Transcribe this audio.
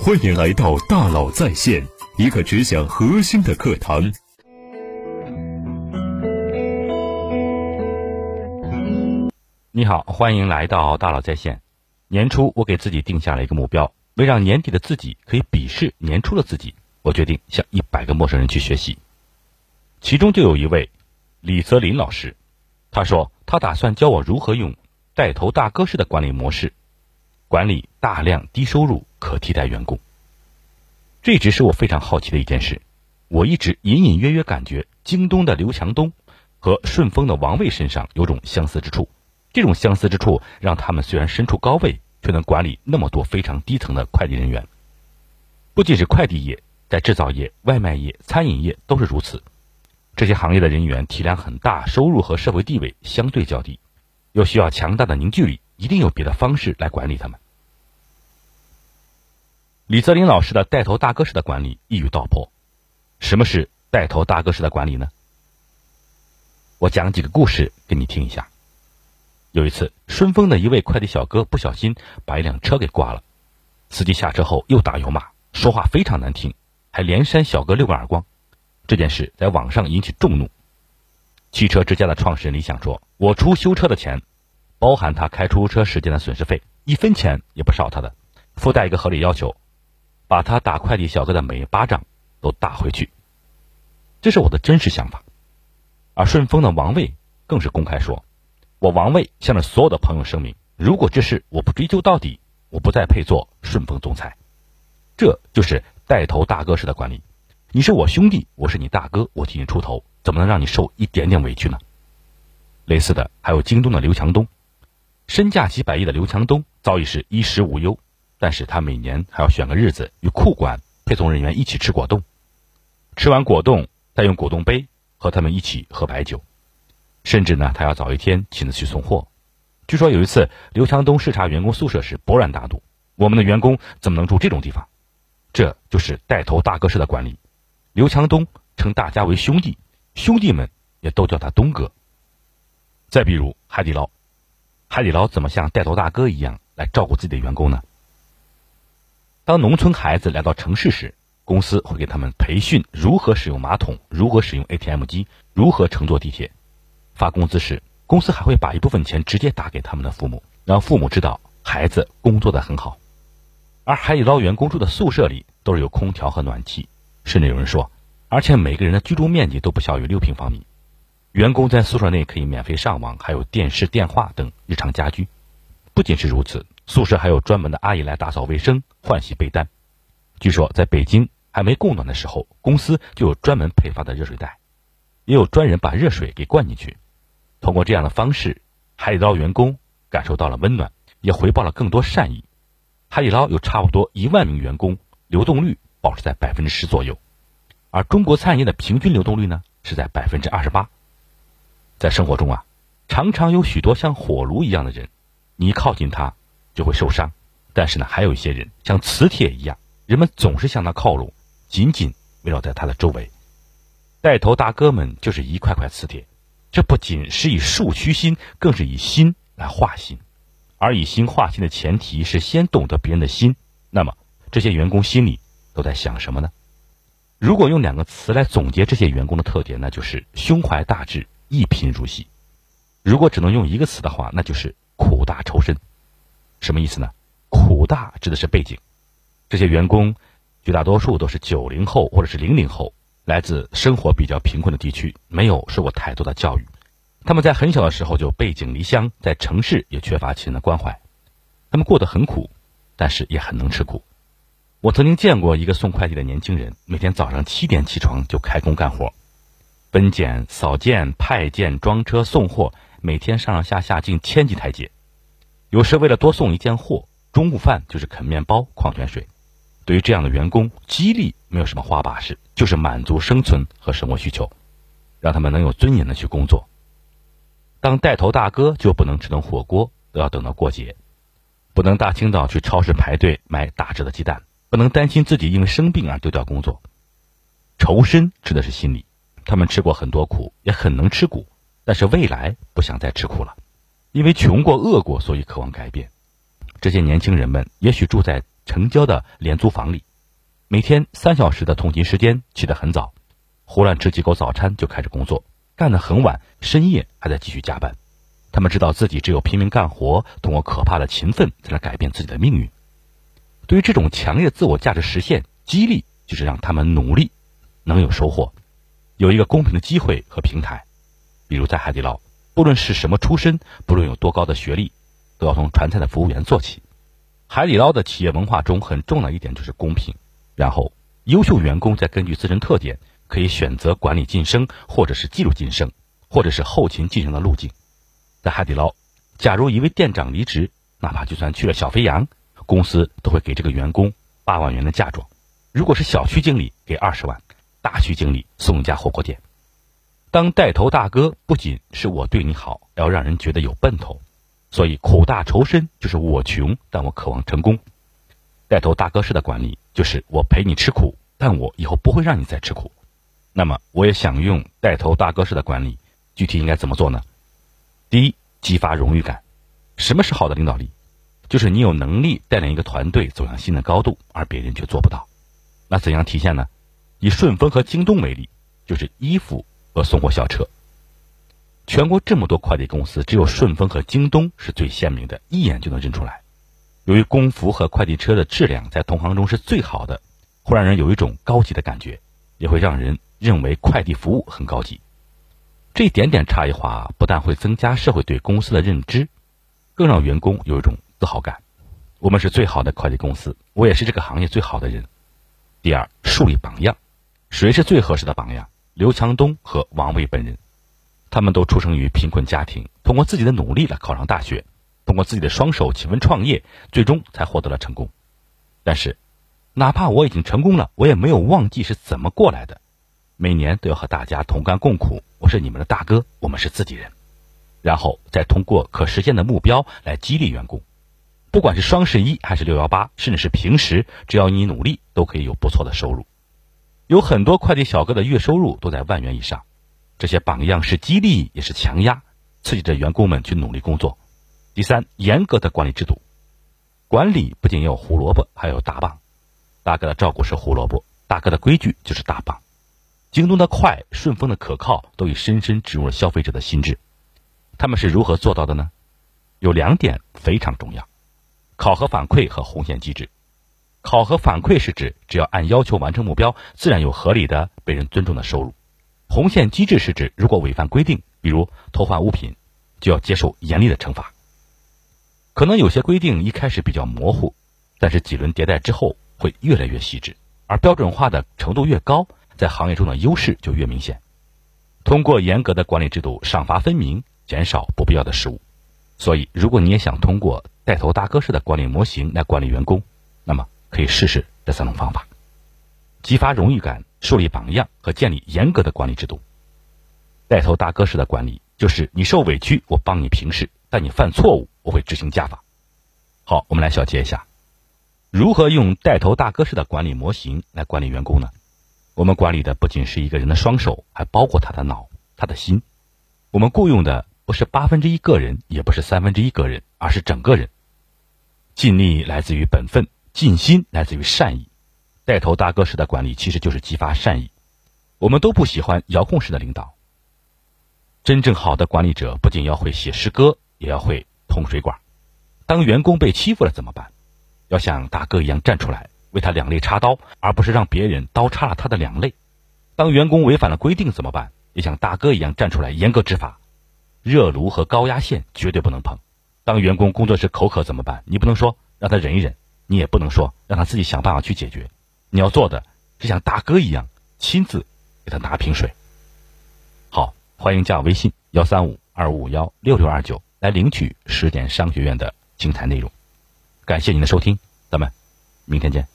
欢迎来到大佬在线，一个只讲核心的课堂。你好，欢迎来到大佬在线。年初，我给自己定下了一个目标，为让年底的自己可以鄙视年初的自己，我决定向一百个陌生人去学习。其中就有一位李泽林老师，他说他打算教我如何用带头大哥式的管理模式。管理大量低收入可替代员工，这一直是我非常好奇的一件事。我一直隐隐约约感觉京东的刘强东和顺丰的王卫身上有种相似之处。这种相似之处让他们虽然身处高位，却能管理那么多非常低层的快递人员。不仅是快递业，在制造业、外卖业、餐饮业都是如此。这些行业的人员体量很大，收入和社会地位相对较低，又需要强大的凝聚力，一定有别的方式来管理他们。李泽林老师的带头大哥式的管理一语道破。什么是带头大哥式的管理呢？我讲几个故事给你听一下。有一次，顺丰的一位快递小哥不小心把一辆车给刮了，司机下车后又打又骂，说话非常难听，还连扇小哥六个耳光。这件事在网上引起众怒。汽车之家的创始人李想说：“我出修车的钱，包含他开出租车时间的损失费，一分钱也不少他的，附带一个合理要求。”把他打快递小哥的每一巴掌都打回去，这是我的真实想法。而顺丰的王卫更是公开说：“我王卫向着所有的朋友声明，如果这事我不追究到底，我不再配做顺丰总裁。”这就是带头大哥式的管理。你是我兄弟，我是你大哥，我替你出头，怎么能让你受一点点委屈呢？类似的还有京东的刘强东，身价几百亿的刘强东早已是衣食无忧。但是他每年还要选个日子与库管配送人员一起吃果冻，吃完果冻再用果冻杯和他们一起喝白酒，甚至呢他要早一天亲自去送货。据说有一次刘强东视察员工宿舍时勃然大怒：“我们的员工怎么能住这种地方？”这就是带头大哥式的管理。刘强东称大家为兄弟，兄弟们也都叫他东哥。再比如海底捞，海底捞怎么像带头大哥一样来照顾自己的员工呢？当农村孩子来到城市时，公司会给他们培训如何使用马桶、如何使用 ATM 机、如何乘坐地铁。发工资时，公司还会把一部分钱直接打给他们的父母，让父母知道孩子工作的很好。而海底捞员工住的宿舍里都是有空调和暖气，甚至有人说，而且每个人的居住面积都不小于六平方米。员工在宿舍内可以免费上网，还有电视、电话等日常家居。不仅是如此。宿舍还有专门的阿姨来打扫卫生、换洗被单。据说在北京还没供暖的时候，公司就有专门配发的热水袋，也有专人把热水给灌进去。通过这样的方式，海底捞员工感受到了温暖，也回报了更多善意。海底捞有差不多一万名员工，流动率保持在百分之十左右，而中国餐饮业的平均流动率呢是在百分之二十八。在生活中啊，常常有许多像火炉一样的人，你一靠近他。就会受伤，但是呢，还有一些人像磁铁一样，人们总是向他靠拢，紧紧围绕在他的周围。带头大哥们就是一块块磁铁，这不仅是以树驱心，更是以心来化心。而以心化心的前提是先懂得别人的心。那么这些员工心里都在想什么呢？如果用两个词来总结这些员工的特点，那就是胸怀大志，一贫如洗。如果只能用一个词的话，那就是苦大仇深。什么意思呢？苦大指的是背景，这些员工绝大多数都是九零后或者是零零后，来自生活比较贫困的地区，没有受过太多的教育。他们在很小的时候就背井离乡，在城市也缺乏亲人的关怀，他们过得很苦，但是也很能吃苦。我曾经见过一个送快递的年轻人，每天早上七点起床就开工干活，分拣、扫件、派件、装车、送货，每天上上下下近千级台阶。有时为了多送一件货，中午饭就是啃面包、矿泉水。对于这样的员工，激励没有什么花把式，就是满足生存和生活需求，让他们能有尊严的去工作。当带头大哥就不能吃顿火锅都要等到过节，不能大清早去超市排队买打折的鸡蛋，不能担心自己因为生病而丢掉工作。仇深指的是心理，他们吃过很多苦，也很能吃苦，但是未来不想再吃苦了。因为穷过、饿过，所以渴望改变。这些年轻人们也许住在城郊的廉租房里，每天三小时的通勤时间，起得很早，胡乱吃几口早餐就开始工作，干得很晚，深夜还在继续加班。他们知道自己只有拼命干活，通过可怕的勤奋，才能改变自己的命运。对于这种强烈自我价值实现，激励就是让他们努力，能有收获，有一个公平的机会和平台。比如在海底捞，不论是什么出身，不论有多高的学历，都要从传菜的服务员做起。海底捞的企业文化中很重要一点就是公平。然后，优秀员工再根据自身特点，可以选择管理晋升，或者是技术晋升，或者是后勤晋升的路径。在海底捞，假如一位店长离职，哪怕就算去了小肥羊，公司都会给这个员工八万元的嫁妆；如果是小区经理，给二十万；大区经理送一家火锅店。当带头大哥，不仅是我对你好，要让人觉得有奔头。所以苦大仇深就是我穷，但我渴望成功。带头大哥式的管理就是我陪你吃苦，但我以后不会让你再吃苦。那么我也想用带头大哥式的管理，具体应该怎么做呢？第一，激发荣誉感。什么是好的领导力？就是你有能力带领一个团队走向新的高度，而别人却做不到。那怎样体现呢？以顺丰和京东为例，就是衣服和送货小车。全国这么多快递公司，只有顺丰和京东是最鲜明的，一眼就能认出来。由于工服和快递车的质量在同行中是最好的，会让人有一种高级的感觉，也会让人认为快递服务很高级。这一点点差异化，不但会增加社会对公司的认知，更让员工有一种自豪感。我们是最好的快递公司，我也是这个行业最好的人。第二，树立榜样，谁是最合适的榜样？刘强东和王卫本人，他们都出生于贫困家庭，通过自己的努力来考上大学，通过自己的双手勤奋创业，最终才获得了成功。但是，哪怕我已经成功了，我也没有忘记是怎么过来的。每年都要和大家同甘共苦，我是你们的大哥，我们是自己人，然后再通过可实现的目标来激励员工，不管是双十一还是六幺八，甚至是平时，只要你努力，都可以有不错的收入。有很多快递小哥的月收入都在万元以上，这些榜样是激励也是强压，刺激着员工们去努力工作。第三，严格的管理制度，管理不仅有胡萝卜，还有大棒。大哥的照顾是胡萝卜，大哥的规矩就是大棒。京东的快，顺丰的可靠，都已深深植入了消费者的心智。他们是如何做到的呢？有两点非常重要：考核反馈和红线机制。考核反馈是指只要按要求完成目标，自然有合理的、被人尊重的收入。红线机制是指如果违反规定，比如偷换物品，就要接受严厉的惩罚。可能有些规定一开始比较模糊，但是几轮迭代之后会越来越细致，而标准化的程度越高。在行业中的优势就越明显。通过严格的管理制度，赏罚分明，减少不必要的失误。所以，如果你也想通过带头大哥式的管理模型来管理员工，那么可以试试这三种方法：激发荣誉感、树立榜样和建立严格的管理制度。带头大哥式的管理就是你受委屈，我帮你平事；但你犯错误，我会执行加法。好，我们来小结一下，如何用带头大哥式的管理模型来管理员工呢？我们管理的不仅是一个人的双手，还包括他的脑、他的心。我们雇佣的不是八分之一个人，也不是三分之一个人，而是整个人。尽力来自于本分，尽心来自于善意。带头大哥式的管理其实就是激发善意。我们都不喜欢遥控式的领导。真正好的管理者不仅要会写诗歌，也要会通水管。当员工被欺负了怎么办？要像大哥一样站出来。为他两肋插刀，而不是让别人刀插了他的两肋。当员工违反了规定怎么办？也像大哥一样站出来严格执法。热炉和高压线绝对不能碰。当员工工作时口渴怎么办？你不能说让他忍一忍，你也不能说让他自己想办法去解决。你要做的是像大哥一样亲自给他拿瓶水。好，欢迎加我微信幺三五二五幺六六二九来领取十点商学院的精彩内容。感谢您的收听，咱们明天见。